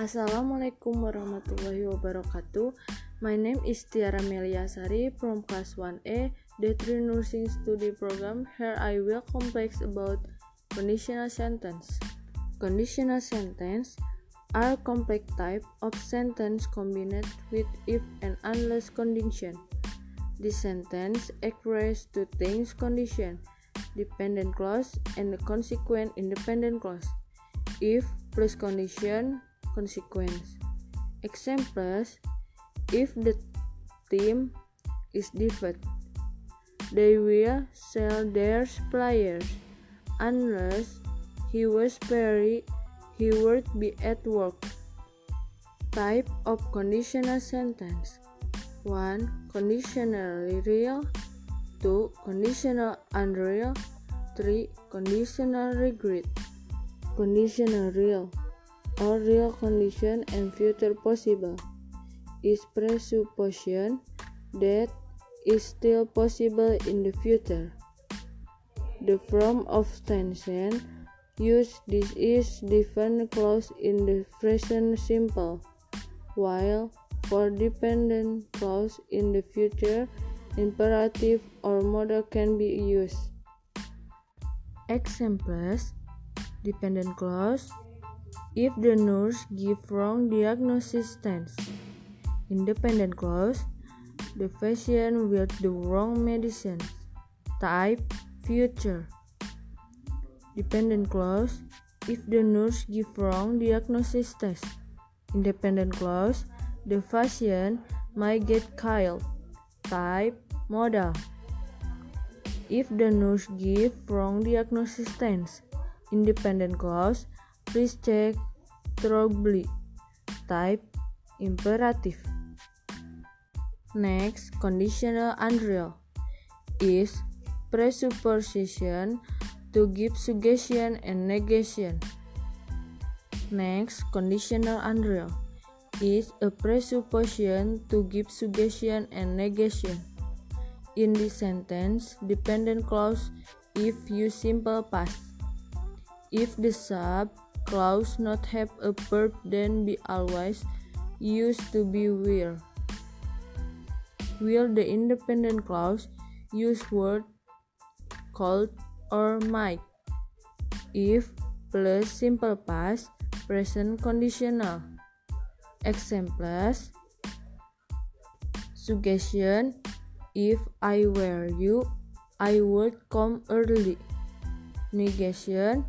Assalamualaikum warahmatullahi wabarakatuh. My name is Tiara Meliasari from class 1A, the Tree Nursing Study Program. Here I will complex about conditional sentence. Conditional sentence are complex type of sentence combined with if and unless condition. The sentence expresses two things condition, dependent clause and the consequent independent clause. If plus condition consequence. Examples if the team is defeated, they will sell their players unless he was very he would be at work. Type of conditional sentence 1. Conditional real 2. Conditional unreal 3. Conditional regret Conditional real or real condition and future possible is presupposition that is still possible in the future. The form of tension used this is different clause in the present simple, while for dependent clause in the future imperative or modal can be used. Examples Dependent clause if the nurse give wrong diagnosis tense. Independent clause, the patient will the wrong medicine. Type, future. Dependent clause, if the nurse give wrong diagnosis test. Independent clause, the patient might get killed. Type, modal. If the nurse give wrong diagnosis tense. Independent clause, Please check thoroughly. Type imperative. Next, conditional unreal is presupposition to give suggestion and negation. Next, conditional unreal is a presupposition to give suggestion and negation. In this sentence, dependent clause if use simple past. If the sub clause not have a verb then be always used to be will. Will the independent clause use word could or might? If plus simple past present conditional. Examples Suggestion If I were you, I would come early. Negation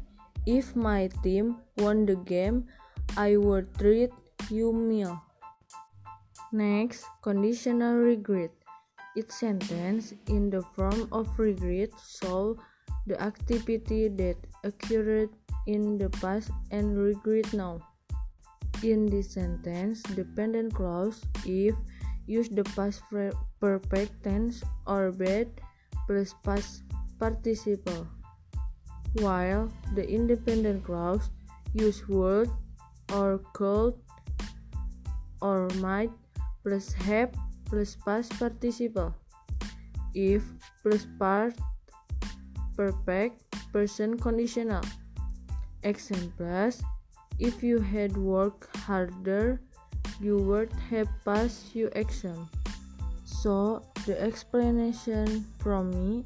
if my team won the game, I would treat you meal. Next, conditional regret. Each sentence in the form of regret shows the activity that occurred in the past and regret now. In this sentence, dependent clause if use the past perfect tense or bad plus past participle while the independent clause use would or could or might plus have plus past participle. If plus part perfect present conditional. Examples if you had worked harder you would have passed your exam. So the explanation from me